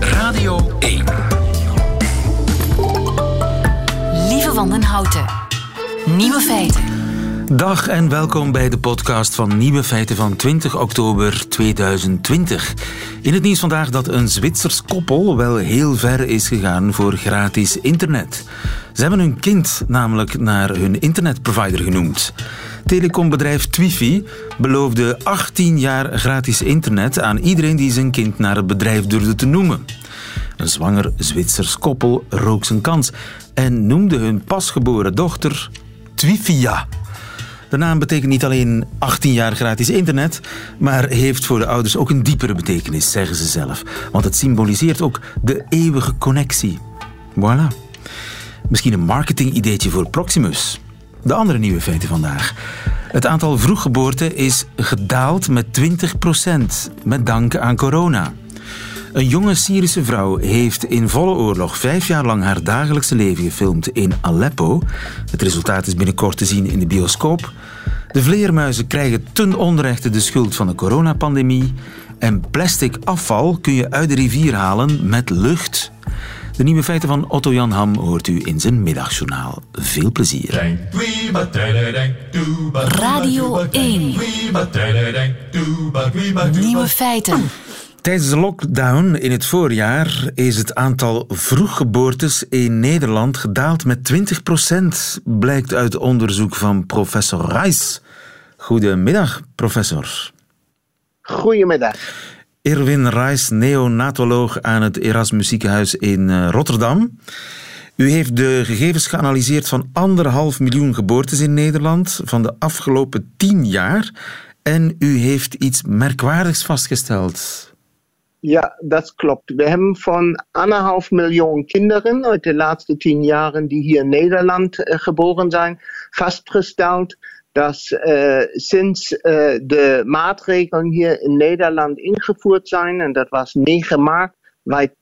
Radio 1. Lieve Wandenhouten. Nieuwe feiten. Dag en welkom bij de podcast van Nieuwe Feiten van 20 oktober 2020. In het nieuws vandaag dat een Zwitsers koppel wel heel ver is gegaan voor gratis internet. Ze hebben hun kind namelijk naar hun internetprovider genoemd. Telecombedrijf Twifi beloofde 18 jaar gratis internet aan iedereen die zijn kind naar het bedrijf durfde te noemen. Een zwanger Zwitsers koppel rook zijn kans en noemde hun pasgeboren dochter Twifia. De naam betekent niet alleen 18 jaar gratis internet, maar heeft voor de ouders ook een diepere betekenis, zeggen ze zelf. Want het symboliseert ook de eeuwige connectie. Voilà. Misschien een marketingideetje voor Proximus. De andere nieuwe feiten vandaag. Het aantal vroeggeboorten is gedaald met 20% met dank aan corona. Een jonge Syrische vrouw heeft in volle oorlog vijf jaar lang haar dagelijkse leven gefilmd in Aleppo. Het resultaat is binnenkort te zien in de bioscoop. De vleermuizen krijgen ten onrechte de schuld van de coronapandemie. En plastic afval kun je uit de rivier halen met lucht. De nieuwe feiten van Otto Jan Ham hoort u in zijn middagjournaal. Veel plezier. Radio 1. Nieuwe feiten. Tijdens de lockdown in het voorjaar is het aantal vroeggeboortes in Nederland gedaald met 20%, blijkt uit onderzoek van professor Reis. Goedemiddag, professor. Goedemiddag. Erwin Reis, neonatoloog aan het Erasmus Ziekenhuis in eh, Rotterdam. U heeft de gegevens geanalyseerd van anderhalf miljoen geboortes in Nederland van de afgelopen tien jaar. En u heeft iets merkwaardigs vastgesteld. Ja, dat klopt. We hebben van anderhalf miljoen kinderen uit de laatste tien jaren die hier in Nederland uh, geboren zijn, vastgesteld dat uh, sinds uh, de maatregelen hier in Nederland ingevoerd zijn, en dat was 9 maart, wij 20%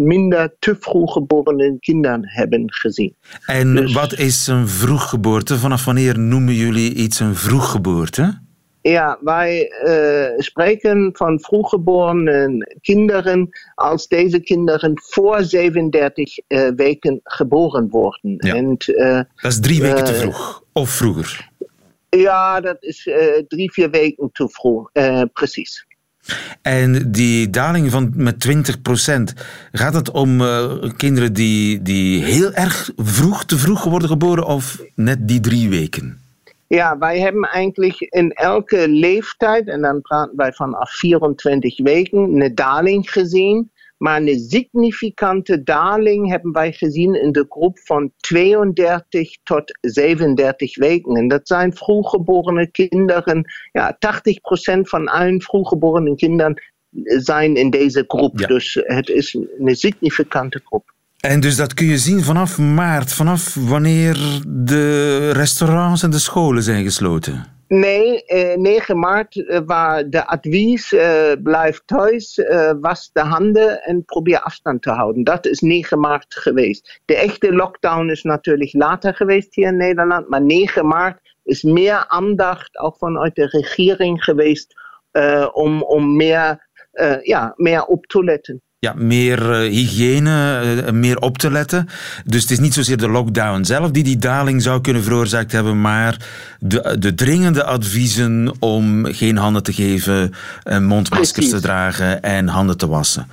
minder te vroeg geboren kinderen hebben gezien. En dus, wat is een vroeggeboorte? Vanaf wanneer noemen jullie iets een vroeggeboorte? Ja, wij uh, spreken van vroeggeboren kinderen als deze kinderen voor 37 uh, weken geboren worden. Ja. En, uh, dat is drie weken te vroeg, of vroeger? Ja, dat is drie, vier weken te vroeg, precies. En die daling van met 20% gaat het om kinderen die, die heel erg vroeg, te vroeg worden geboren of net die drie weken? Ja, wij hebben eigenlijk in elke leeftijd, en dan praten wij vanaf 24 weken, een daling gezien. Maar een significante daling hebben wij gezien in de groep van 32 tot 37 weken. En dat zijn vroeggeborene kinderen. Ja, 80% van allen vroeggeborene kinderen zijn in deze groep. Ja. Dus het is een significante groep. En dus dat kun je zien vanaf maart, vanaf wanneer de restaurants en de scholen zijn gesloten? Nee, eh, 9 maart uh, war de advies, uh, blijf thuis, uh, was de handen en probeer afstand te houden. Dat is 9 maart geweest. De echte lockdown is natuurlijk later geweest hier in Nederland, maar 9 maart is meer aandacht ook vanuit de regering geweest om, om meer, ja, meer op te letten ja, meer uh, hygiëne, uh, meer op te letten. Dus het is niet zozeer de lockdown zelf die die daling zou kunnen veroorzaakt hebben, maar de, de dringende adviezen om geen handen te geven, mondmaskers precies. te dragen en handen te wassen.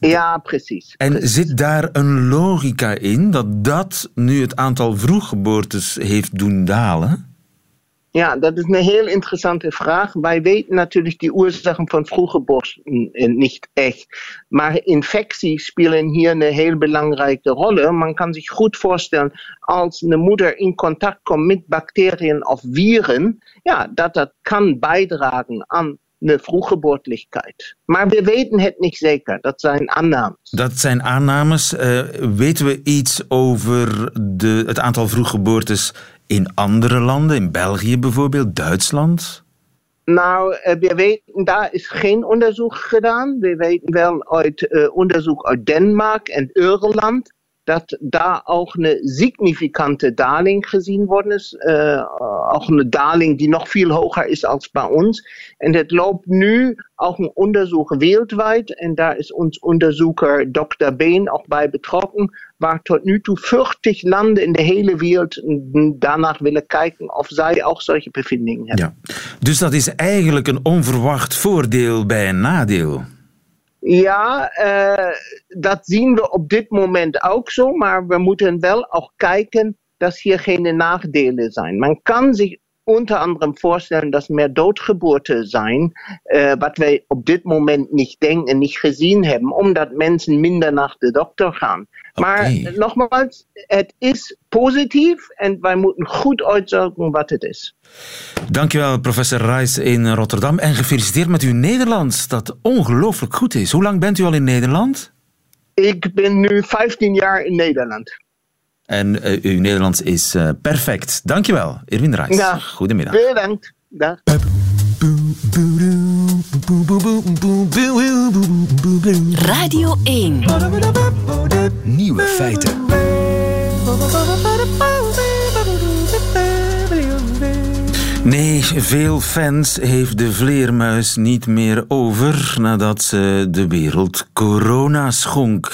Ja, precies. En precies. zit daar een logica in dat dat nu het aantal vroeggeboortes heeft doen dalen? Ja, dat is een heel interessante vraag. Wij weten natuurlijk die Ursachen von Frühgeburten nicht echt. Maar infecties spelen hier een heel belangrijke rol. Man kan zich goed voorstellen als een moeder in contact komt met bacteriën of viren, ja, dat kan bijdragen aan een vroeggeboortelijkheid. Maar we weten het niet zeker. Dat zijn aannames. Dat zijn aannames. Uh, weten we iets over de, het aantal vroeggeboortes in andere landen, in België bijvoorbeeld, Duitsland? Nou, we weten, daar is geen onderzoek gedaan. We weten wel uit uh, onderzoek uit Denemarken en Ierland dat daar ook een significante daling gezien worden is. Ook een daling die nog veel hoger is als bij ons. En het loopt nu ook een onderzoek wereldwijd. En daar is ons onderzoeker Dr. Been ook bij betrokken. Waar tot nu toe 40 landen in de hele wereld daarnaar willen kijken of zij ook solche bevindingen hebben. Ja. Dus dat is eigenlijk een onverwacht voordeel bij een nadeel. Ja, uh, dat zien we op dit moment ook zo, maar we moeten wel ook kijken dat hier geen nadelen zijn. Man kan zich unter anderem vorstellen dat meer doodgeboorten zijn, uh, wat wij op dit moment niet denken en niet gezien hebben, omdat mensen minder naar de dokter gaan. Maar nogmaals, het is positief en wij moeten goed uitzoeken wat het is. Dankjewel, professor Reis in Rotterdam. En gefeliciteerd met uw Nederlands, dat ongelooflijk goed is. Hoe lang bent u al in Nederland? Ik ben nu 15 jaar in Nederland. En uh, uw Nederlands is uh, perfect. Dankjewel, Irwin Reis. Ja, Goedemiddag. Bedankt. Dag. Radio 1. Nieuwe feiten. Nee, veel fans heeft de vleermuis niet meer over nadat ze de wereld corona schonk.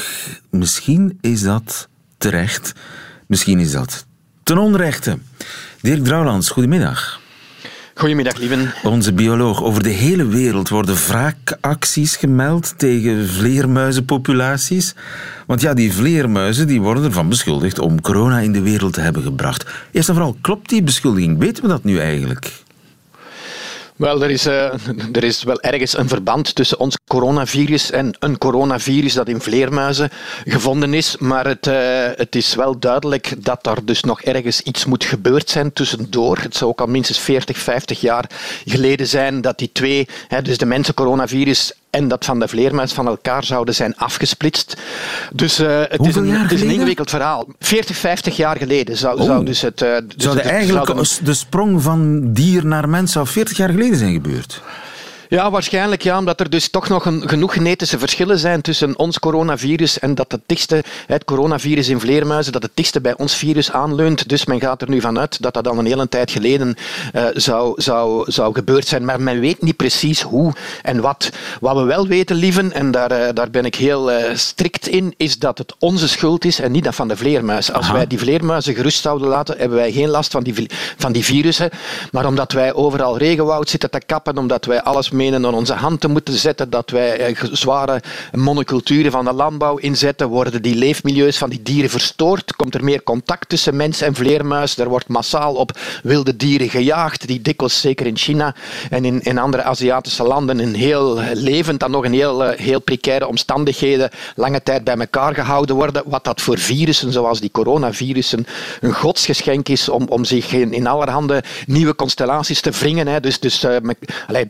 Misschien is dat terecht, misschien is dat ten onrechte. Dirk Drouwlands, goedemiddag. Goedemiddag, lieven. Onze bioloog. Over de hele wereld worden wraakacties gemeld tegen vleermuizenpopulaties. Want ja, die vleermuizen die worden ervan beschuldigd om corona in de wereld te hebben gebracht. Eerst en vooral, klopt die beschuldiging? Weten we dat nu eigenlijk? Wel, er is, uh, er is wel ergens een verband tussen ons coronavirus en een coronavirus dat in vleermuizen gevonden is. Maar het, uh, het is wel duidelijk dat er dus nog ergens iets moet gebeurd zijn tussendoor. Het zou ook al minstens 40, 50 jaar geleden zijn dat die twee, hè, dus de mensencoronavirus en dat van de vleermuis van elkaar zouden zijn afgesplitst. Dus uh, het, is een, het, is een, ingewikkeld verhaal. 40, 50 jaar geleden zou, oh. zou dus het... Uh, dus zou eigenlijk de sprong van dier naar mens zou 40 jaar geleden zijn gebeurd? Ja, waarschijnlijk ja, omdat er dus toch nog een, genoeg genetische verschillen zijn tussen ons coronavirus en dat het dichtste, het coronavirus in vleermuizen, dat het dichtste bij ons virus aanleunt. Dus men gaat er nu vanuit dat dat al een hele tijd geleden uh, zou, zou, zou gebeurd zijn. Maar men weet niet precies hoe en wat. Wat we wel weten, lieven, en daar, uh, daar ben ik heel uh, strikt in, is dat het onze schuld is en niet dat van de vleermuis. Als Aha. wij die vleermuizen gerust zouden laten, hebben wij geen last van die, van die virussen. Maar omdat wij overal regenwoud zitten te kappen, omdat wij alles menen aan onze hand te moeten zetten, dat wij zware monoculturen van de landbouw inzetten, worden die leefmilieus van die dieren verstoord, komt er meer contact tussen mens en vleermuis, er wordt massaal op wilde dieren gejaagd, die dikwijls, zeker in China en in, in andere Aziatische landen, in heel levend, dan nog in heel, heel precaire omstandigheden, lange tijd bij elkaar gehouden worden, wat dat voor virussen, zoals die coronavirussen, een godsgeschenk is om, om zich in, in allerhande nieuwe constellaties te wringen, hè. dus, dus uh,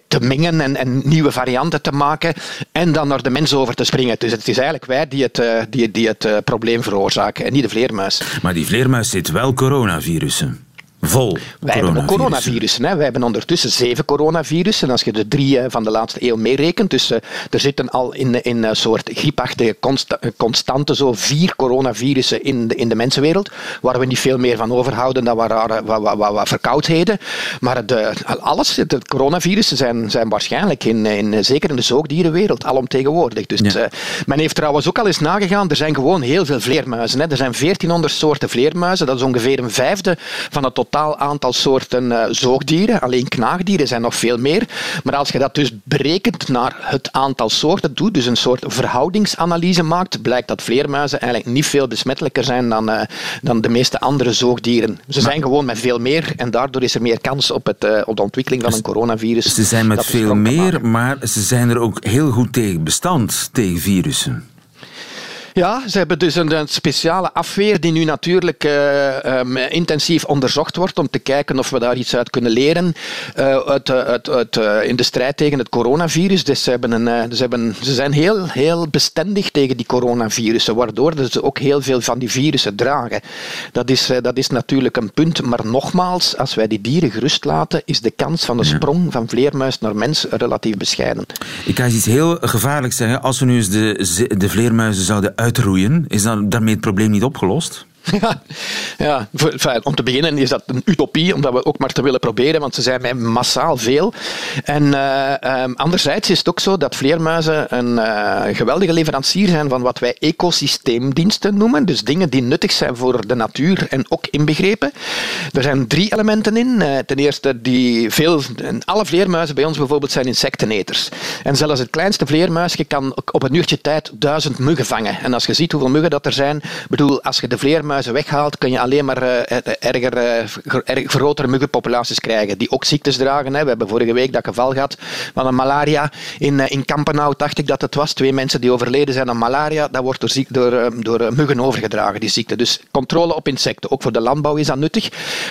te mengen en, nieuwe varianten te maken en dan naar de mens over te springen. Dus het is eigenlijk wij die het, uh, die, die het uh, probleem veroorzaken en niet de vleermuis. Maar die vleermuis zit wel coronavirussen. Vol Wij hebben ook coronavirussen. Hè. Wij hebben ondertussen zeven coronavirussen, als je de drie van de laatste eeuw meerekent. Dus uh, er zitten al in, in een soort griepachtige consta constante zo vier coronavirussen in de, in de mensenwereld, waar we niet veel meer van overhouden dan wat, rare, wat, wat, wat, wat verkoudheden. Maar de, alles, de coronavirussen zijn, zijn waarschijnlijk, in, in, zeker in de zoogdierenwereld, alomtegenwoordig. Dus ja. uh, men heeft trouwens ook al eens nagegaan, er zijn gewoon heel veel vleermuizen. Hè. Er zijn 1400 soorten vleermuizen, dat is ongeveer een vijfde van het totaal aantal soorten uh, zoogdieren. Alleen knaagdieren zijn nog veel meer. Maar als je dat dus berekent naar het aantal soorten doet, dus een soort verhoudingsanalyse maakt, blijkt dat vleermuizen eigenlijk niet veel besmettelijker zijn dan, uh, dan de meeste andere zoogdieren. Ze maar, zijn gewoon met veel meer en daardoor is er meer kans op, het, uh, op de ontwikkeling van een coronavirus. Ze zijn met veel meer, maar ze zijn er ook heel goed tegen bestand, tegen virussen. Ja, ze hebben dus een, een speciale afweer die nu natuurlijk uh, um, intensief onderzocht wordt om te kijken of we daar iets uit kunnen leren uh, uit, uit, uit, uh, in de strijd tegen het coronavirus. Dus ze, hebben een, ze, hebben, ze zijn heel, heel bestendig tegen die coronavirussen, waardoor ze ook heel veel van die virussen dragen. Dat is, dat is natuurlijk een punt, maar nogmaals, als wij die dieren gerust laten, is de kans van de sprong van vleermuis naar mens relatief bescheiden. Ik ga eens iets heel gevaarlijks zeggen. Als we nu eens de, de vleermuizen zouden uit uitroeien. Is dat, daarmee het probleem niet opgelost? Ja, ja om te beginnen is dat een utopie, omdat we ook maar te willen proberen, want ze zijn mij massaal veel. En uh, um, anderzijds is het ook zo dat vleermuizen een uh, geweldige leverancier zijn van wat wij ecosysteemdiensten noemen, dus dingen die nuttig zijn voor de natuur en ook inbegrepen. Er zijn drie elementen in. Uh, ten eerste, die veel, alle vleermuizen bij ons bijvoorbeeld zijn insecteneters. En zelfs het kleinste vleermuisje kan op een uurtje tijd duizend muggen vangen. En als je ziet hoeveel muggen dat er zijn, bedoel, als je de vleermuizen muizen weghaalt, kun je alleen maar uh, erger, uh, grotere muggenpopulaties krijgen, die ook ziektes dragen. Hè. We hebben vorige week dat geval gehad van een malaria in, uh, in Kampenau, dacht ik dat het was. Twee mensen die overleden zijn aan malaria, dat wordt door, door, door muggen overgedragen, die ziekte. Dus controle op insecten, ook voor de landbouw is dat nuttig.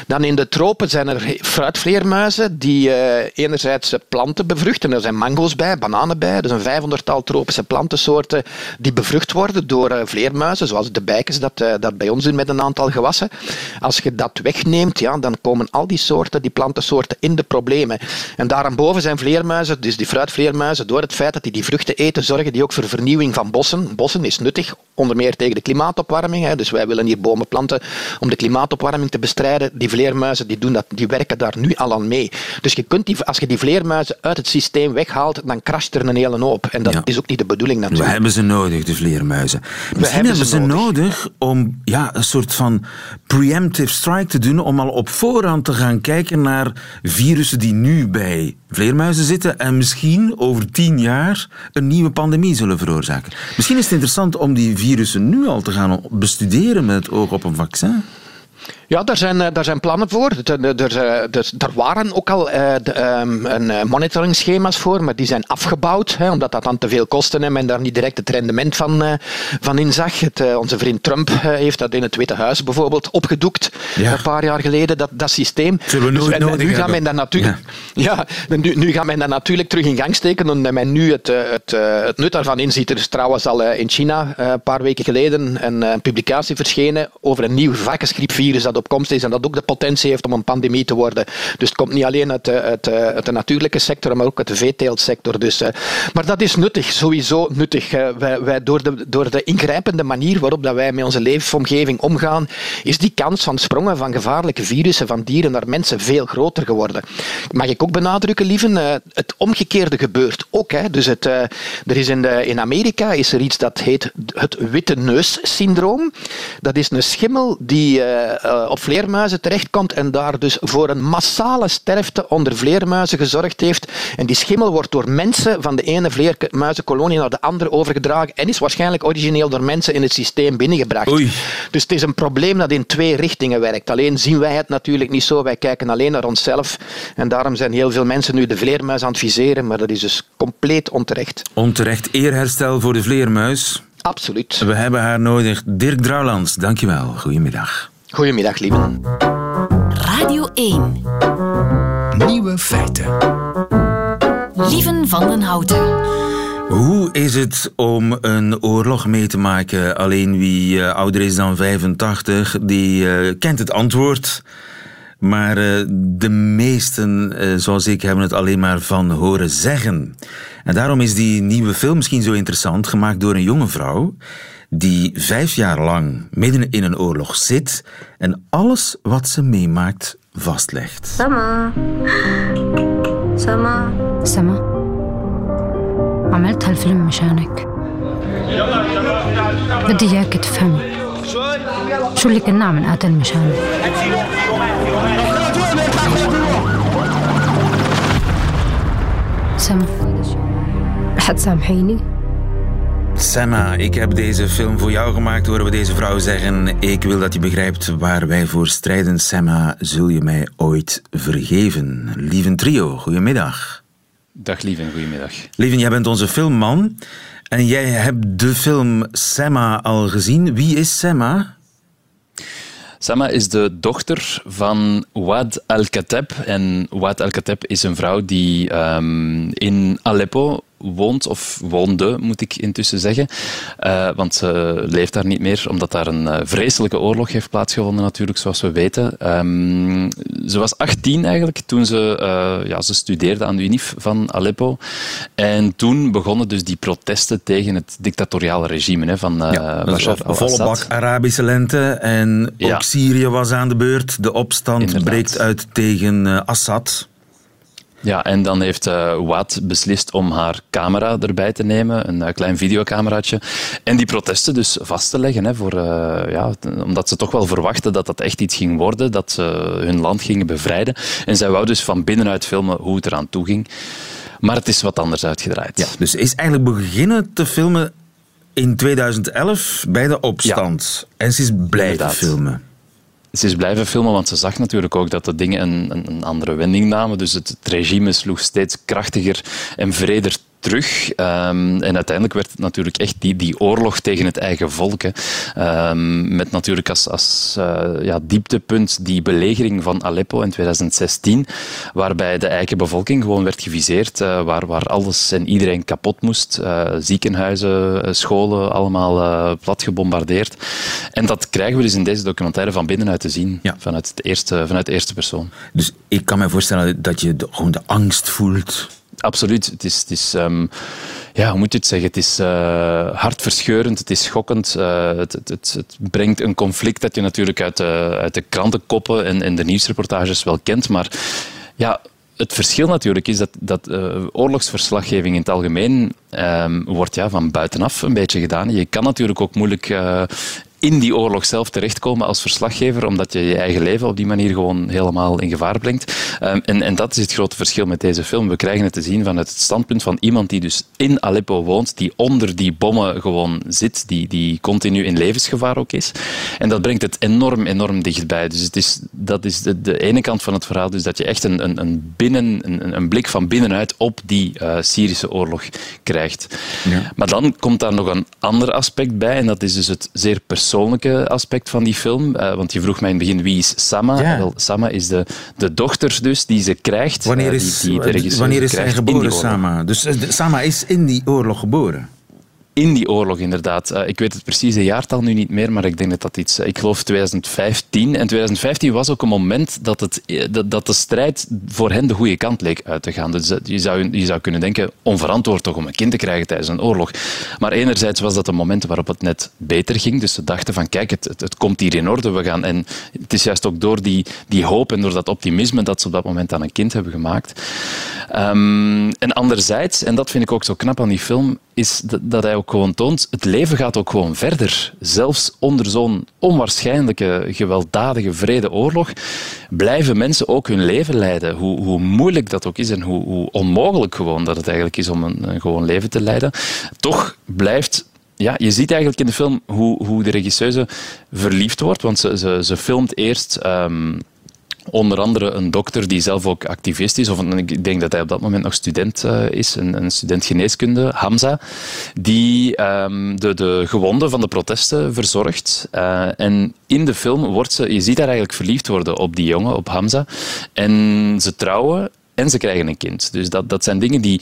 Dan in de tropen zijn er fruitvleermuizen die enerzijds planten bevruchten. Er zijn mango's bij, bananen bij. Er zijn vijfhonderdtal tropische plantensoorten die bevrucht worden door vleermuizen, zoals de bijkens dat, dat bij ons met een aantal gewassen. Als je dat wegneemt, ja, dan komen al die soorten, die plantensoorten, in de problemen. En daarboven zijn vleermuizen, dus die fruitvleermuizen, door het feit dat die die vruchten eten, zorgen die ook voor vernieuwing van bossen. Bossen is nuttig, onder meer tegen de klimaatopwarming. Hè. Dus wij willen hier bomen planten om de klimaatopwarming te bestrijden. Die vleermuizen die doen dat, die werken daar nu al aan mee. Dus je kunt die, als je die vleermuizen uit het systeem weghaalt, dan crasht er een hele hoop. En dat is ook niet de bedoeling natuurlijk. We hebben ze nodig, de vleermuizen. Misschien we hebben, ze, nodig. nodig om ja, een soort van preemptive strike te doen om al op voorhand te gaan kijken naar virussen die nu bij vleermuizen zitten en misschien over tien jaar een nieuwe pandemie zullen veroorzaken. Misschien is het interessant om die virussen nu al te gaan bestuderen met het oog op een vaccin. Ja, daar zijn, eh, daar zijn plannen voor. Er, er, er waren ook al uh, de, um, een eh, monitoringsschema's voor, maar die zijn afgebouwd, hè, omdat dat dan te veel kostte en men daar niet direct het rendement van, uh, van inzag. Het, onze vriend Trump heeft dat in het Witte Huis bijvoorbeeld opgedoekt, een paar jaar geleden, dat, dat systeem. Zullen we dus, nu gaan men dat natuurlijk, ja. ja nu, nu gaat men dat natuurlijk terug in gang steken, omdat men nu het, het, het nut daarvan inziet. Er is trouwens al in China een paar weken geleden een publicatie verschenen over een nieuw varkensgriepvirus dat op komst is en dat ook de potentie heeft om een pandemie te worden. Dus het komt niet alleen uit, uit, uit de natuurlijke sector, maar ook uit de veeteeltsector. Dus, eh, maar dat is nuttig, sowieso nuttig. Wij, wij, door, de, door de ingrijpende manier waarop dat wij met onze leefomgeving omgaan, is die kans van sprongen van gevaarlijke virussen van dieren naar mensen veel groter geworden. Mag ik ook benadrukken, lieven, eh, het omgekeerde gebeurt ook. Hè. Dus het, eh, er is in, de, in Amerika is er iets dat heet het witte neus syndroom. Dat is een schimmel die op vleermuizen terechtkomt en daar dus voor een massale sterfte onder vleermuizen gezorgd heeft. En die schimmel wordt door mensen van de ene vleermuizenkolonie naar de andere overgedragen en is waarschijnlijk origineel door mensen in het systeem binnengebracht. Oei. Dus het is een probleem dat in twee richtingen werkt. Alleen zien wij het natuurlijk niet zo. Wij kijken alleen naar onszelf. En daarom zijn heel veel mensen nu de vleermuis aan het viseren, maar dat is dus compleet onterecht. Onterecht eerherstel voor de vleermuis. Absoluut. We hebben haar nodig. Dirk Drouwlands, dankjewel. Goedemiddag. Goedemiddag, lieve. Radio 1. Nieuwe feiten. Lieven van den Houten. Hoe is het om een oorlog mee te maken? Alleen wie uh, ouder is dan 85, die uh, kent het antwoord. Maar uh, de meesten, zoals ik, hebben het alleen maar van horen zeggen. En daarom is die nieuwe film misschien zo interessant, gemaakt door een jonge vrouw die vijf jaar lang midden in een oorlog zit en alles wat ze meemaakt vastlegt. Sama. Sama. سما عملت هالفيلم مشانك بدي اياك تفهمي شو اللي كنا عم نقاتل مشانه سما رح تسامحيني Semma, ik heb deze film voor jou gemaakt, horen we deze vrouw zeggen. Ik wil dat je begrijpt waar wij voor strijden. Semma, zul je mij ooit vergeven? Lieven trio, goedemiddag. Dag Lieven, goedemiddag. Lieven, jij bent onze filmman en jij hebt de film Semma al gezien. Wie is Semma? Sama is de dochter van Wad al-Kateb. En Wad al-Kateb is een vrouw die um, in Aleppo woont, of woonde, moet ik intussen zeggen. Uh, want ze leeft daar niet meer, omdat daar een uh, vreselijke oorlog heeft plaatsgevonden, natuurlijk, zoals we weten. Um, ze was 18 eigenlijk toen ze, uh, ja, ze studeerde aan de UNIF van Aleppo. En toen begonnen dus die protesten tegen het dictatoriale regime hè, van ja, Bashar al-Assad. Volle bak Arabische lente en ook ja. Syrië was aan de beurt. De opstand Inderdaad. breekt uit tegen Assad. Ja, en dan heeft uh, beslist om haar camera erbij te nemen, een uh, klein videocameraatje, en die protesten dus vast te leggen, hè, voor, uh, ja, omdat ze toch wel verwachten dat dat echt iets ging worden, dat ze hun land gingen bevrijden. En zij wou dus van binnenuit filmen hoe het eraan toe ging. Maar het is wat anders uitgedraaid. Ja, dus is eigenlijk beginnen te filmen in 2011 bij de opstand. Ja, en ze is inderdaad. filmen ze is blijven filmen, want ze zag natuurlijk ook dat de dingen een, een andere wending namen. Dus het, regime sloeg steeds krachtiger en vreder terug. Um, en uiteindelijk werd het natuurlijk echt die, die oorlog tegen het eigen volk. Um, met natuurlijk als, als uh, ja, dieptepunt die belegering van Aleppo in 2016, waarbij de eigen bevolking gewoon werd geviseerd, uh, waar, waar alles en iedereen kapot moest. Uh, ziekenhuizen, scholen, allemaal plat gebombardeerd. En dat krijgen we dus in deze documentaire van binnenuit te zien, ja. vanuit, de eerste, vanuit de eerste persoon. Dus ik kan me voorstellen dat je de, gewoon de angst voelt Absoluut. Het is, het is um, ja, moet je het zeggen? Het is uh, hartverscheurend, het is schokkend. Uh, het, het, het, brengt een conflict dat je natuurlijk uit de, uit de krantenkoppen en, en de nieuwsreportages wel kent. Maar ja, het verschil natuurlijk is dat, dat uh, oorlogsverslaggeving in het algemeen um, wordt ja, van buitenaf een beetje gedaan. Je kan natuurlijk ook moeilijk in die oorlog zelf terechtkomen als verslaggever, omdat je je eigen leven op die manier gewoon helemaal in gevaar brengt. Um, en, en dat is het grote verschil met deze film. We krijgen het te zien vanuit het standpunt van iemand die dus in Aleppo woont, die onder die bommen gewoon zit, die, die continu in levensgevaar ook is. En dat brengt het enorm, enorm dichtbij. Dus het is, dat is de, de ene kant van het verhaal, dus dat je echt een, een, een binnen, een, een blik van binnenuit op die uh, Syrische oorlog krijgt. Ja. Maar dan komt daar nog een ander aspect bij, en dat is dus het zeer persoonlijke persoonlijke aspect van die film. Uh, want je vroeg mij in het begin wie is Sama. Ja. Wel, Sama is de, de dochter dus die ze krijgt. Wanneer is, uh, die, die wanneer is hij geboren, Sama? Dus Sama is in die oorlog geboren? In die oorlog, inderdaad. Uh, ik weet het precieze jaartal nu niet meer, maar ik denk dat dat iets... Ik geloof 2015. En 2015 was ook een moment dat, het, dat, dat de strijd voor hen de goede kant leek uit te gaan. Dus je zou, je zou kunnen denken, onverantwoord toch om een kind te krijgen tijdens een oorlog. Maar enerzijds was dat een moment waarop het net beter ging. Dus ze dachten van, kijk, het, het, komt hier in orde. We gaan... En het is juist ook door die, die hoop en door dat optimisme dat ze op dat moment aan een kind hebben gemaakt. Um, en anderzijds, en dat vind ik ook zo knap aan die film, is dat, hij ook gewoon toont, het leven gaat ook gewoon verder. Zelfs onder zo'n onwaarschijnlijke, gewelddadige vredeoorlog blijven mensen ook hun leven leiden. Hoe, hoe moeilijk dat ook is en hoe, hoe, onmogelijk gewoon dat het eigenlijk is om een, gewoon leven te leiden. Toch blijft ja, je ziet eigenlijk in de film hoe, hoe de regisseuse verliefd wordt, want ze, ze, ze filmt eerst um, onder andere een dokter die zelf ook activist is, of ik denk dat hij op dat moment nog student uh, is, een, student geneeskunde, Hamza, die um, de, de gewonden van de protesten verzorgt. Uh, en in de film wordt ze, je ziet haar eigenlijk verliefd worden op die jongen, op Hamza. En ze trouwen en ze krijgen een kind. Dus dat, dat zijn dingen die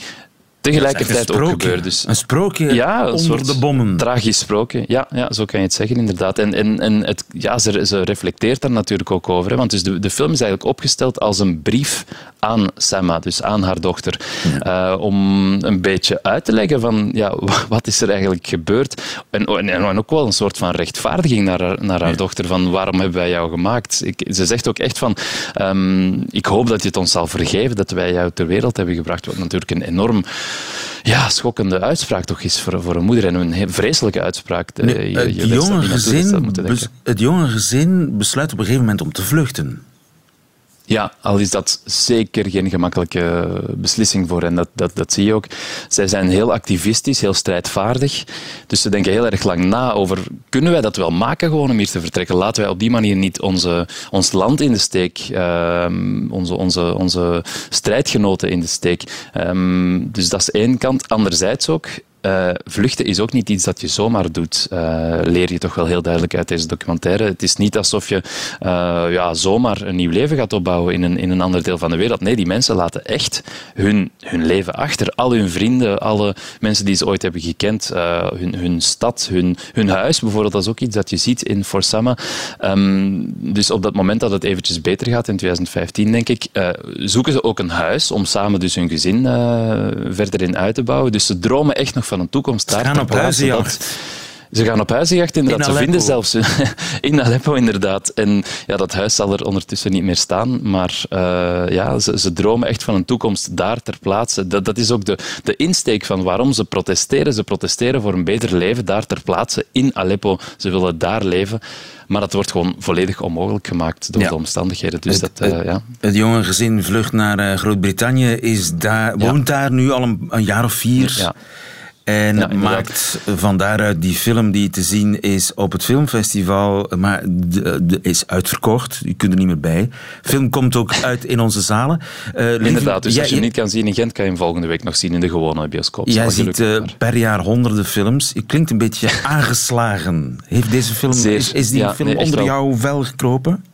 tegelijkertijd ook gebeurt. Dus, een sprookje ja, een onder de bommen. Tragisch sprookje, ja, ja, zo kan je het zeggen, inderdaad. En, en, en het, ja, ze, ze reflecteert daar natuurlijk ook over. Hè, want dus de, de film is eigenlijk opgesteld als een brief aan Sama, dus aan haar dochter. Ja. Uh, om een beetje uit te leggen van ja, wat is er eigenlijk gebeurd. En, en, en ook wel een soort van rechtvaardiging naar haar, naar haar ja. dochter. Van waarom hebben wij jou gemaakt? Ik, ze zegt ook echt van um, ik hoop dat je het ons zal vergeven dat wij jou ter wereld hebben gebracht. Wat natuurlijk een enorm ja, schokkende uitspraak toch is voor, voor een moeder. En een vreselijke uitspraak. Nee, je, je het, jonge gezin, het jonge gezin besluit op een gegeven moment om te vluchten. Ja, al is dat zeker geen gemakkelijke beslissing voor hen. Dat, dat, dat zie je ook. Zij zijn heel activistisch, heel strijdvaardig. Dus ze denken heel erg lang na over, kunnen wij dat wel maken gewoon om hier te vertrekken? Laten wij op die manier niet onze, ons land in de steek, uh, onze, onze, onze strijdgenoten in de steek. Um, dus dat is één kant. Anderzijds ook, uh, vluchten is ook niet iets dat je zomaar doet, uh, leer je toch wel heel duidelijk uit deze documentaire. Het is niet alsof je uh, ja, zomaar een nieuw leven gaat opbouwen in een, in een ander deel van de wereld. Nee, die mensen laten echt hun, hun leven achter. Al hun vrienden, alle mensen die ze ooit hebben gekend, hun, hun stad, hun, hun huis bijvoorbeeld, dat is ook iets dat je ziet in Forsama. Um, dus op dat moment dat het eventjes beter gaat, in 2015 denk ik, zoeken ze ook een huis om samen dus hun gezin verder in uit te bouwen. Dus ze dromen echt nog van een toekomst daar. Ze gaan op huizenjacht. Ze gaan op huizenjacht, inderdaad. In ze vinden zelfs in Aleppo, inderdaad. En ja, dat huis zal er ondertussen niet meer staan. Maar uh, ja, ze, ze, dromen echt van een toekomst daar ter plaatse. Dat, dat is ook de, de insteek van waarom ze protesteren. Ze protesteren voor een beter leven daar ter plaatse in Aleppo. Ze willen daar leven. Maar dat wordt gewoon volledig onmogelijk gemaakt door de omstandigheden. Dus het, dat, uh, ja. het jonge gezin vlucht naar uh, Groot-Brittannië, is daar, woont daar nu al een, een jaar of vier. Ja. En ja, maakt van daaruit die film die te zien is op het filmfestival, maar de, de is uitverkocht. Je kunt er niet meer bij. film komt ook uit in onze zalen. Uh, Inderdaad, dus als je hem niet kan zien in Gent, kan je hem volgende week nog zien in de gewone bioscoop. Jij ziet uh, per jaar honderden films. Je klinkt een beetje aangeslagen. Heeft deze film, Zeer, is, is die ja, film nee, onder jouw vel gekropen?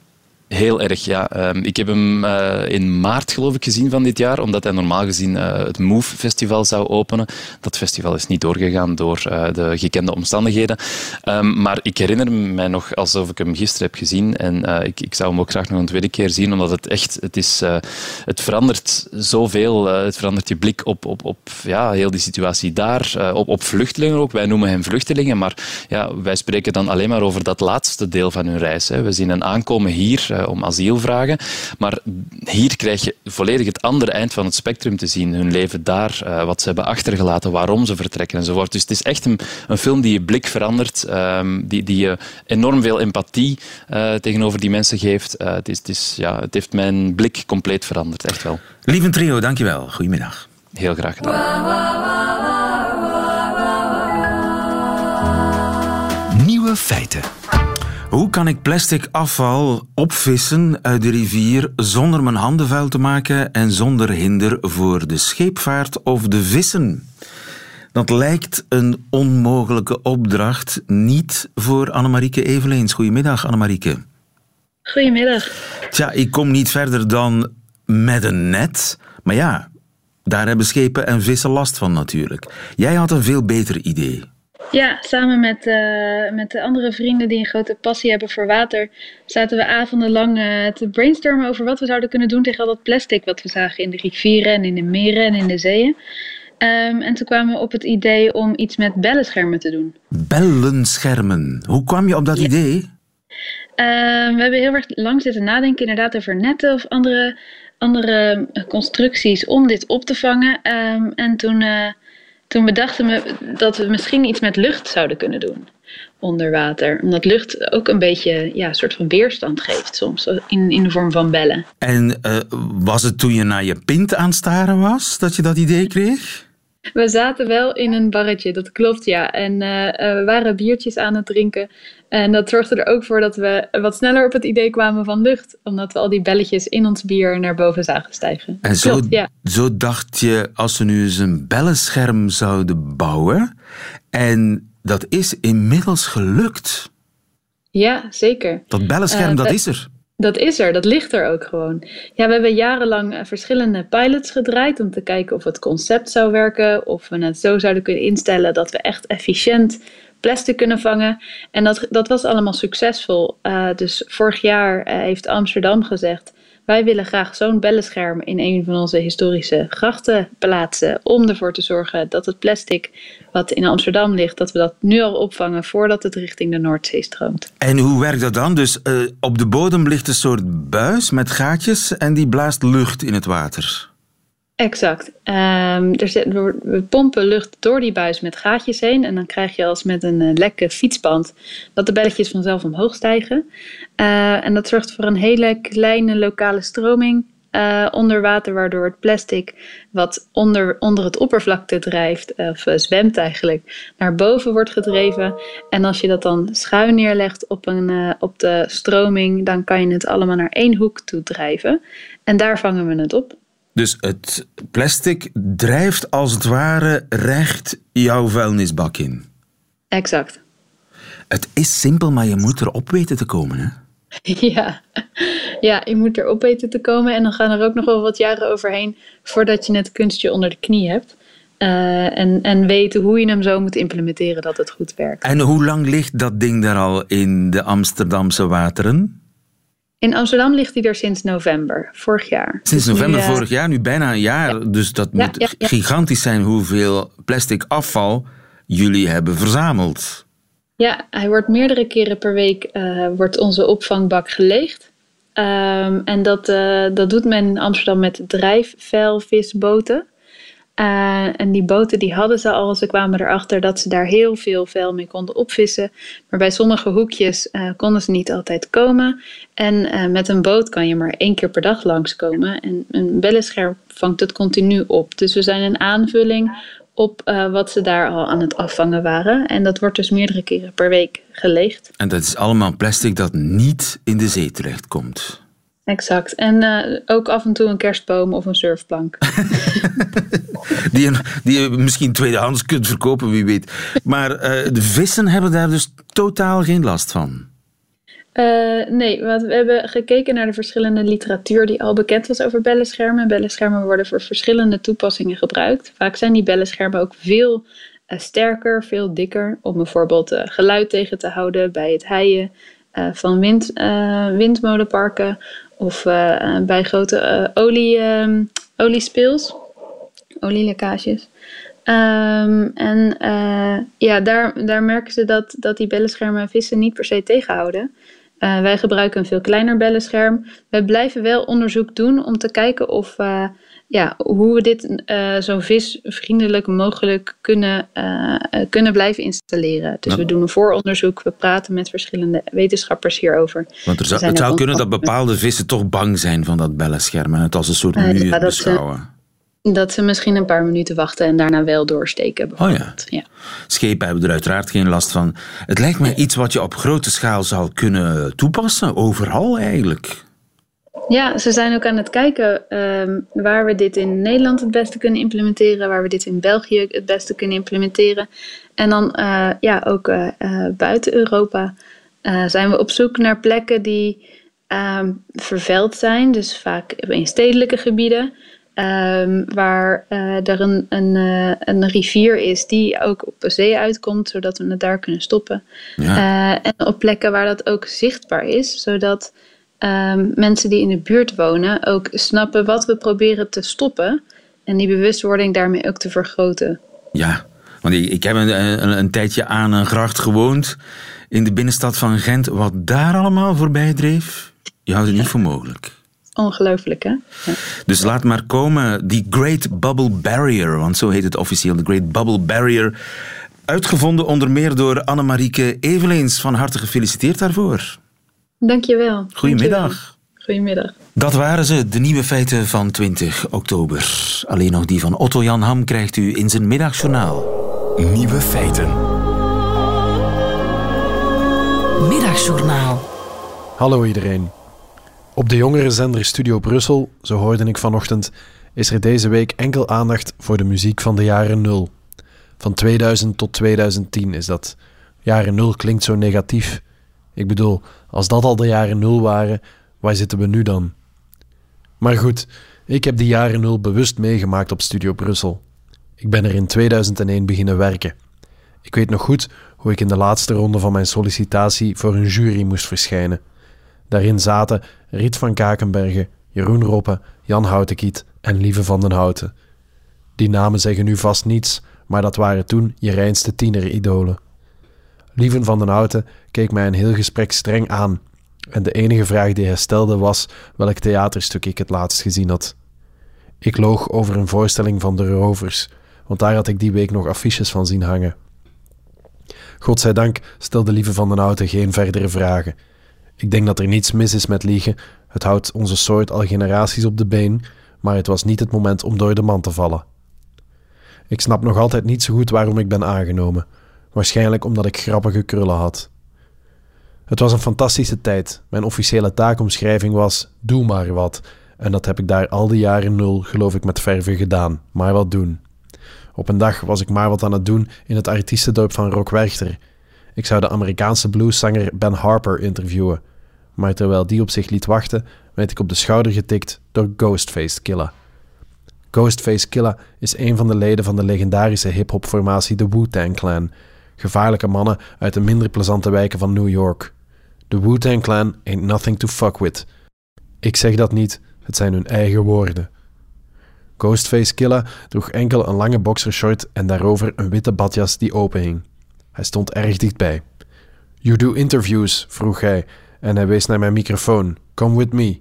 Heel erg, ja. Ehm, ik heb hem uh, in maart, geloof ik, gezien van dit jaar, omdat hij normaal gezien uh, het Move Festival zou openen. Dat festival is niet doorgegaan door uh, de gekende omstandigheden. Um, maar ik herinner mij nog alsof ik hem gisteren heb gezien en ik, ik zou hem ook graag nog een tweede keer zien, omdat het echt, het is, het verandert zoveel. het verandert je blik op, op, op ja, heel die situatie daar, op, op vluchtelingen ook. Wij noemen hen vluchtelingen, maar ja, wij spreken dan alleen maar over dat laatste deel van hun reis. Hè. We zien hen aankomen hier om asiel vragen. Maar hier krijg je volledig het andere eind van het spectrum te zien. Hun leven daar, uh, wat ze hebben achtergelaten, waarom ze vertrekken enzovoort. Dus het is echt een, een film die je blik verandert, um, die, die je enorm veel empathie uh, tegenover die mensen geeft. Uh, het, is, het, is, ja, het heeft mijn blik compleet veranderd, echt wel. Lieve trio, dankjewel. Goedemiddag. Heel graag gedaan. Nieuwe feiten. Hoe kan ik plastic afval opvissen uit de rivier zonder mijn handen vuil te maken en zonder hinder voor de scheepvaart of de vissen? Dat lijkt een onmogelijke opdracht, niet voor Annemarieke Eveleens. Goedemiddag, Annemarieke. Goedemiddag. Tja, ik kom niet verder dan met een net. Maar ja, daar hebben schepen en vissen last van natuurlijk. Jij had een veel beter idee. Ja, samen met, uh, met de andere vrienden die een grote passie hebben voor water, zaten we avondenlang uh, te brainstormen over wat we zouden kunnen doen tegen al dat plastic wat we zagen in de rivieren en in de meren en in de zeeën. Um, en toen kwamen we op het idee om iets met bellenschermen te doen. Bellenschermen. Hoe kwam je op dat idee? Um, we hebben heel erg lang zitten nadenken inderdaad over netten of andere, andere constructies om dit op te vangen. Um, en toen... Uh, toen bedachten we dat we misschien iets met lucht zouden kunnen doen onder water. Omdat lucht ook een beetje ja, een soort van weerstand geeft soms, in, in de vorm van bellen. En uh, was het toen je naar je pint aan het staren was, dat je dat idee kreeg? We zaten wel in een barretje, dat klopt ja. En uh, we waren biertjes aan het drinken. En dat zorgde er ook voor dat we wat sneller op het idee kwamen van lucht. Omdat we al die belletjes in ons bier naar boven zagen stijgen. En zo, ja. zo dacht je, als we nu eens een bellenscherm zouden bouwen. En dat is inmiddels gelukt. Ja, zeker. Dat bellenscherm, uh, dat is er. Dat is er, dat ligt er ook gewoon. Ja, we hebben jarenlang eh, verschillende pilots gedraaid om te kijken of het concept zou werken. Of we het zo zouden kunnen instellen dat we echt efficiënt plastic kunnen vangen. En dat, dat was allemaal succesvol. Uh, dus vorig jaar uh, heeft Amsterdam gezegd: wij willen graag zo'n bellenscherm in een van onze historische grachten plaatsen. Om ervoor te zorgen dat het plastic wat in Amsterdam ligt, dat we dat nu al opvangen voordat het richting de Noordzee stroomt. En hoe werkt dat dan? Dus uh, op de bodem ligt een soort buis met gaatjes en die blaast lucht in het water. Exact. Um, er we pompen lucht door die buis met gaatjes heen. En dan krijg je als met een uh, lekke fietsband dat de belletjes vanzelf omhoog stijgen. Uh, en dat zorgt voor een hele kleine lokale stroming uh, onder water, waardoor het plastic wat onder, onder het oppervlakte drijft, of zwemt eigenlijk, naar boven wordt gedreven. En als je dat dan schuin neerlegt op, een, op de stroming, dan kan je het allemaal naar één hoek toe drijven. En daar vangen we het op. Dus het plastic drijft als het ware recht jouw vuilnisbak in. Exact. Het is simpel, maar je moet erop weten te komen. Hè? Ja. ja, je moet erop weten te komen. En dan gaan er ook nog wel wat jaren overheen voordat je het kunstje onder de knie hebt. Uh, en, en weten hoe je hem zo moet implementeren dat het goed werkt. En hoe lang ligt dat ding daar al in de Amsterdamse wateren? In Amsterdam ligt hij er sinds november vorig jaar. Sinds november nu, uh, vorig jaar, nu bijna een jaar. Ja. Dus dat ja, moet ja, gigantisch zijn hoeveel plastic afval jullie hebben verzameld. Ja, hij wordt meerdere keren per week uh, wordt onze opvangbak geleegd. Um, en dat, uh, dat doet men in Amsterdam met drijfvuilvisboten. Uh, en die boten die hadden ze al. Ze kwamen erachter dat ze daar heel veel vuil mee konden opvissen. Maar bij sommige hoekjes uh, konden ze niet altijd komen. En uh, met een boot kan je maar één keer per dag langskomen. En een bellenscherm vangt het continu op. Dus we zijn een aanvulling op wat ze daar al aan het afvangen waren. En dat wordt dus meerdere keren per week geleegd. En dat is allemaal plastic dat niet in de zee terechtkomt. Exact. En uh, ook af en toe een kerstboom of een surfplank. die, je, die je misschien tweedehands kunt verkopen, wie weet. Maar uh, de vissen hebben daar dus totaal geen last van. Uh, nee, want we hebben gekeken naar de verschillende literatuur die al bekend was over bellenschermen. Bellenschermen worden voor verschillende toepassingen gebruikt. Vaak zijn die bellenschermen ook veel sterker, veel dikker. Om bijvoorbeeld geluid tegen te houden bij het heien van wind, windmolenparken of uh, bij grote uh, olie, um, oliespeels, olielekkages. Um, en uh, ja, daar, daar merken ze dat, dat die bellenschermen vissen niet per se tegenhouden. wij gebruiken een veel kleiner bellenscherm. We blijven wel onderzoek doen om te kijken of ja, hoe we dit uh, zo visvriendelijk mogelijk kunnen, uh, kunnen blijven installeren. Dus we doen een vooronderzoek, we praten met verschillende wetenschappers hierover. Want er zou, het zou kunnen dat bepaalde vissen toch bang zijn van dat bellenscherm en het als een soort muur ja, beschouwen. Ze, dat ze misschien een paar minuten wachten en daarna wel doorsteken. Oh ja. ja. Schepen hebben er uiteraard geen last van. Het lijkt me iets wat je op grote schaal zou kunnen toepassen, overal eigenlijk. Ja, ze zijn ook aan het kijken um, waar we dit in Nederland het beste kunnen implementeren, waar we dit in België het beste kunnen implementeren. En dan uh, ja, ook uh, uh, buiten Europa zijn we op zoek naar plekken die um, vervuild zijn, dus vaak in stedelijke gebieden. Um, waar er een, een, een rivier is die ook op de zee uitkomt, zodat we het daar kunnen stoppen. Ja. en op plekken waar dat ook zichtbaar is, zodat um, mensen die in de buurt wonen ook snappen wat we proberen te stoppen. En die bewustwording daarmee ook te vergroten. Ja, want ik, ik heb een, een, een, tijdje aan een gracht gewoond in de binnenstad van Gent. Wat daar allemaal voorbij dreef, je houdt het niet voor mogelijk. Ongelooflijk, hè? Ja. Dus laat maar komen, die Great Bubble Barrier, want zo heet het officieel, de Great Bubble Barrier. Uitgevonden onder meer door Annemarieke Eveleens. Van harte gefeliciteerd daarvoor. Dankjewel. Goedemiddag. Goedemiddag. Dat waren ze, de nieuwe feiten van 20 oktober. Alleen nog die van Otto Jan Ham krijgt u in zijn middagjournaal. Nieuwe feiten. Middagjournaal. Hallo iedereen. Op de jongere zender Studio Brussel, zo hoorde ik vanochtend, is er deze week enkel aandacht voor de muziek van de jaren nul. Van 2000 tot 2010 is dat. Jaren nul klinkt zo negatief. Ik bedoel, als dat al de jaren nul waren, waar zitten we nu dan? Maar goed, ik heb die jaren nul bewust meegemaakt op Studio Brussel. Ik ben er in 2001 beginnen werken. Ik weet nog goed hoe ik in de laatste ronde van mijn sollicitatie voor een jury moest verschijnen. Daarin zaten Riet van Kakenbergen, Jeroen Roppe, Jan Houtekiet en Lieve van den Houten. Die namen zeggen nu vast niets, maar dat waren toen je reinste tieneridolen. Lieven van den Houten keek mij een heel gesprek streng aan. En de enige vraag die hij stelde was welk theaterstuk ik het laatst gezien had. Ik loog over een voorstelling van de Rovers, want daar had ik die week nog affiches van zien hangen. Godzijdank stelde Lieve van den Houten geen verdere vragen. Ik denk dat er niets mis is met liegen. Het houdt onze soort al generaties op de been, maar het was niet het moment om door de man te vallen. Ik snap nog altijd niet zo goed waarom ik ben aangenomen. Waarschijnlijk omdat ik grappige krullen had. Het was een fantastische tijd. Mijn officiële taakomschrijving was: Doe maar wat. En dat heb ik daar al die jaren nul, geloof ik, met verven gedaan. Maar wat doen. Op een dag was ik maar wat aan het doen in het artiestendorp van Rock Werchter. Ik zou de Amerikaanse blueszanger Ben Harper interviewen. Maar terwijl die op zich liet wachten, werd ik op de schouder getikt door Ghostface Killa. Ghostface Killa is een van de leden van de legendarische hip-hop formatie de Wu-Tang Clan. Gevaarlijke mannen uit de minder plezante wijken van New York. De Wu-Tang Clan ain't nothing to fuck with. Ik zeg dat niet, het zijn hun eigen woorden. Ghostface Killa droeg enkel een lange boxershort en daarover een witte badjas die openhing. Hij stond erg dichtbij. You do interviews, vroeg hij, en hij wees naar mijn microfoon. Come with me.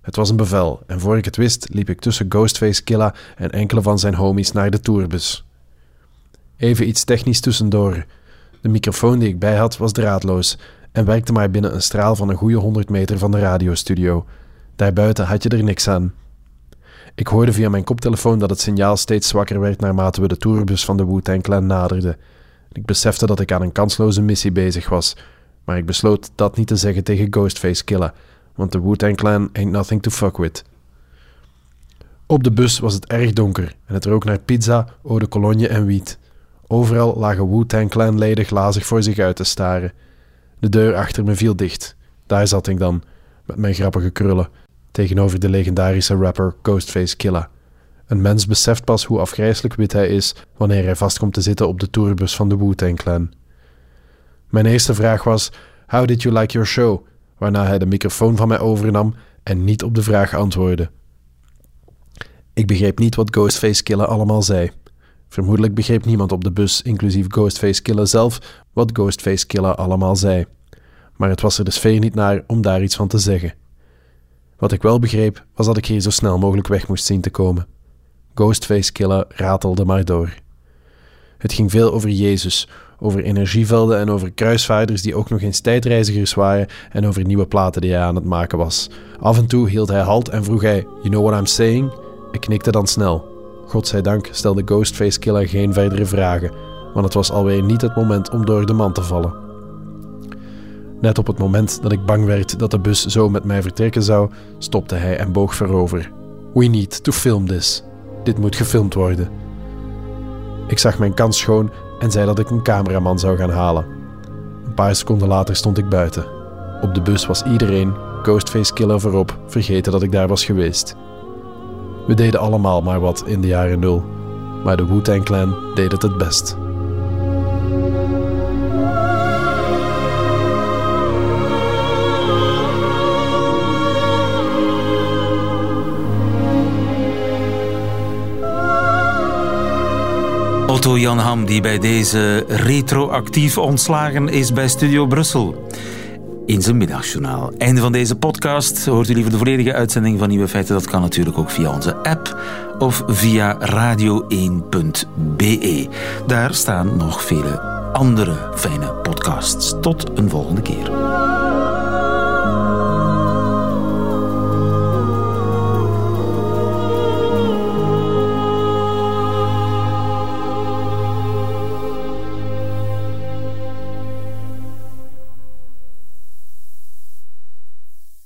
Het was een bevel, en voor ik het wist, liep ik tussen Ghostface Killa en enkele van zijn homies naar de tourbus. Even iets technisch tussendoor. De microfoon die ik bij had was draadloos en werkte maar binnen een straal van een goede 100 meter van de radiostudio. Daarbuiten had je er niks aan. Ik hoorde via mijn koptelefoon dat het signaal steeds zwakker werd naarmate we de tourbus van de Wu-Tang Clan naderden. Ik besefte dat ik aan een kansloze missie bezig was, maar ik besloot dat niet te zeggen tegen Ghostface Killa, want de Wu-Tang Clan ain't nothing to fuck with. Op de bus was het erg donker en het rook naar pizza, eau de cologne en wiet. Overal lagen Wu-Tang Clan-leden glazig voor zich uit te staren. De deur achter me viel dicht. Daar zat ik dan, met mijn grappige krullen, tegenover de legendarische rapper Ghostface Killa. Een mens beseft pas hoe afgrijselijk wit hij is wanneer hij vast komt te zitten op de tourbus van de Wu-Tang Clan. Mijn eerste vraag was: How did you like your show? Waarna hij de microfoon van mij overnam en niet op de vraag antwoordde. Ik begreep niet wat Ghostface Killa allemaal zei. Vermoedelijk begreep niemand op de bus, inclusief Ghostface Killa zelf, wat Ghostface Killa allemaal zei. Maar het was er de sfeer niet naar om daar iets van te zeggen. Wat ik wel begreep, was dat ik hier zo snel mogelijk weg moest zien te komen. Ghostface Killa ratelde maar door. Het ging veel over Jezus, over energievelden en over kruisvaarders die ook nog eens tijdreizigers waren en over nieuwe platen die hij aan het maken was. Af en toe hield hij halt en vroeg hij: You know what I'm saying? Ik knikte dan snel. Godzijdank stelde Ghostface Killer geen verdere vragen, want het was alweer niet het moment om door de man te vallen. Net op het moment dat ik bang werd dat de bus zo met mij vertrekken zou, stopte hij en boog voorover. We need to film this. Dit moet gefilmd worden. Ik zag mijn kans schoon en zei dat ik een cameraman zou gaan halen. Een paar seconden later stond ik buiten. Op de bus was iedereen, Ghostface Killer voorop, vergeten dat ik daar was geweest. We deden allemaal maar wat in de jaren nul, maar de Wu-Tang Clan deed het het best. Otto Jan Ham, die bij deze retroactief ontslagen is bij Studio Brussel. In zijn middagjournaal. Einde van deze podcast. Hoort u liever de volledige uitzending van Nieuwe Feiten? Dat kan natuurlijk ook via onze app of via radio1.be. Daar staan nog vele andere fijne podcasts. Tot een volgende keer.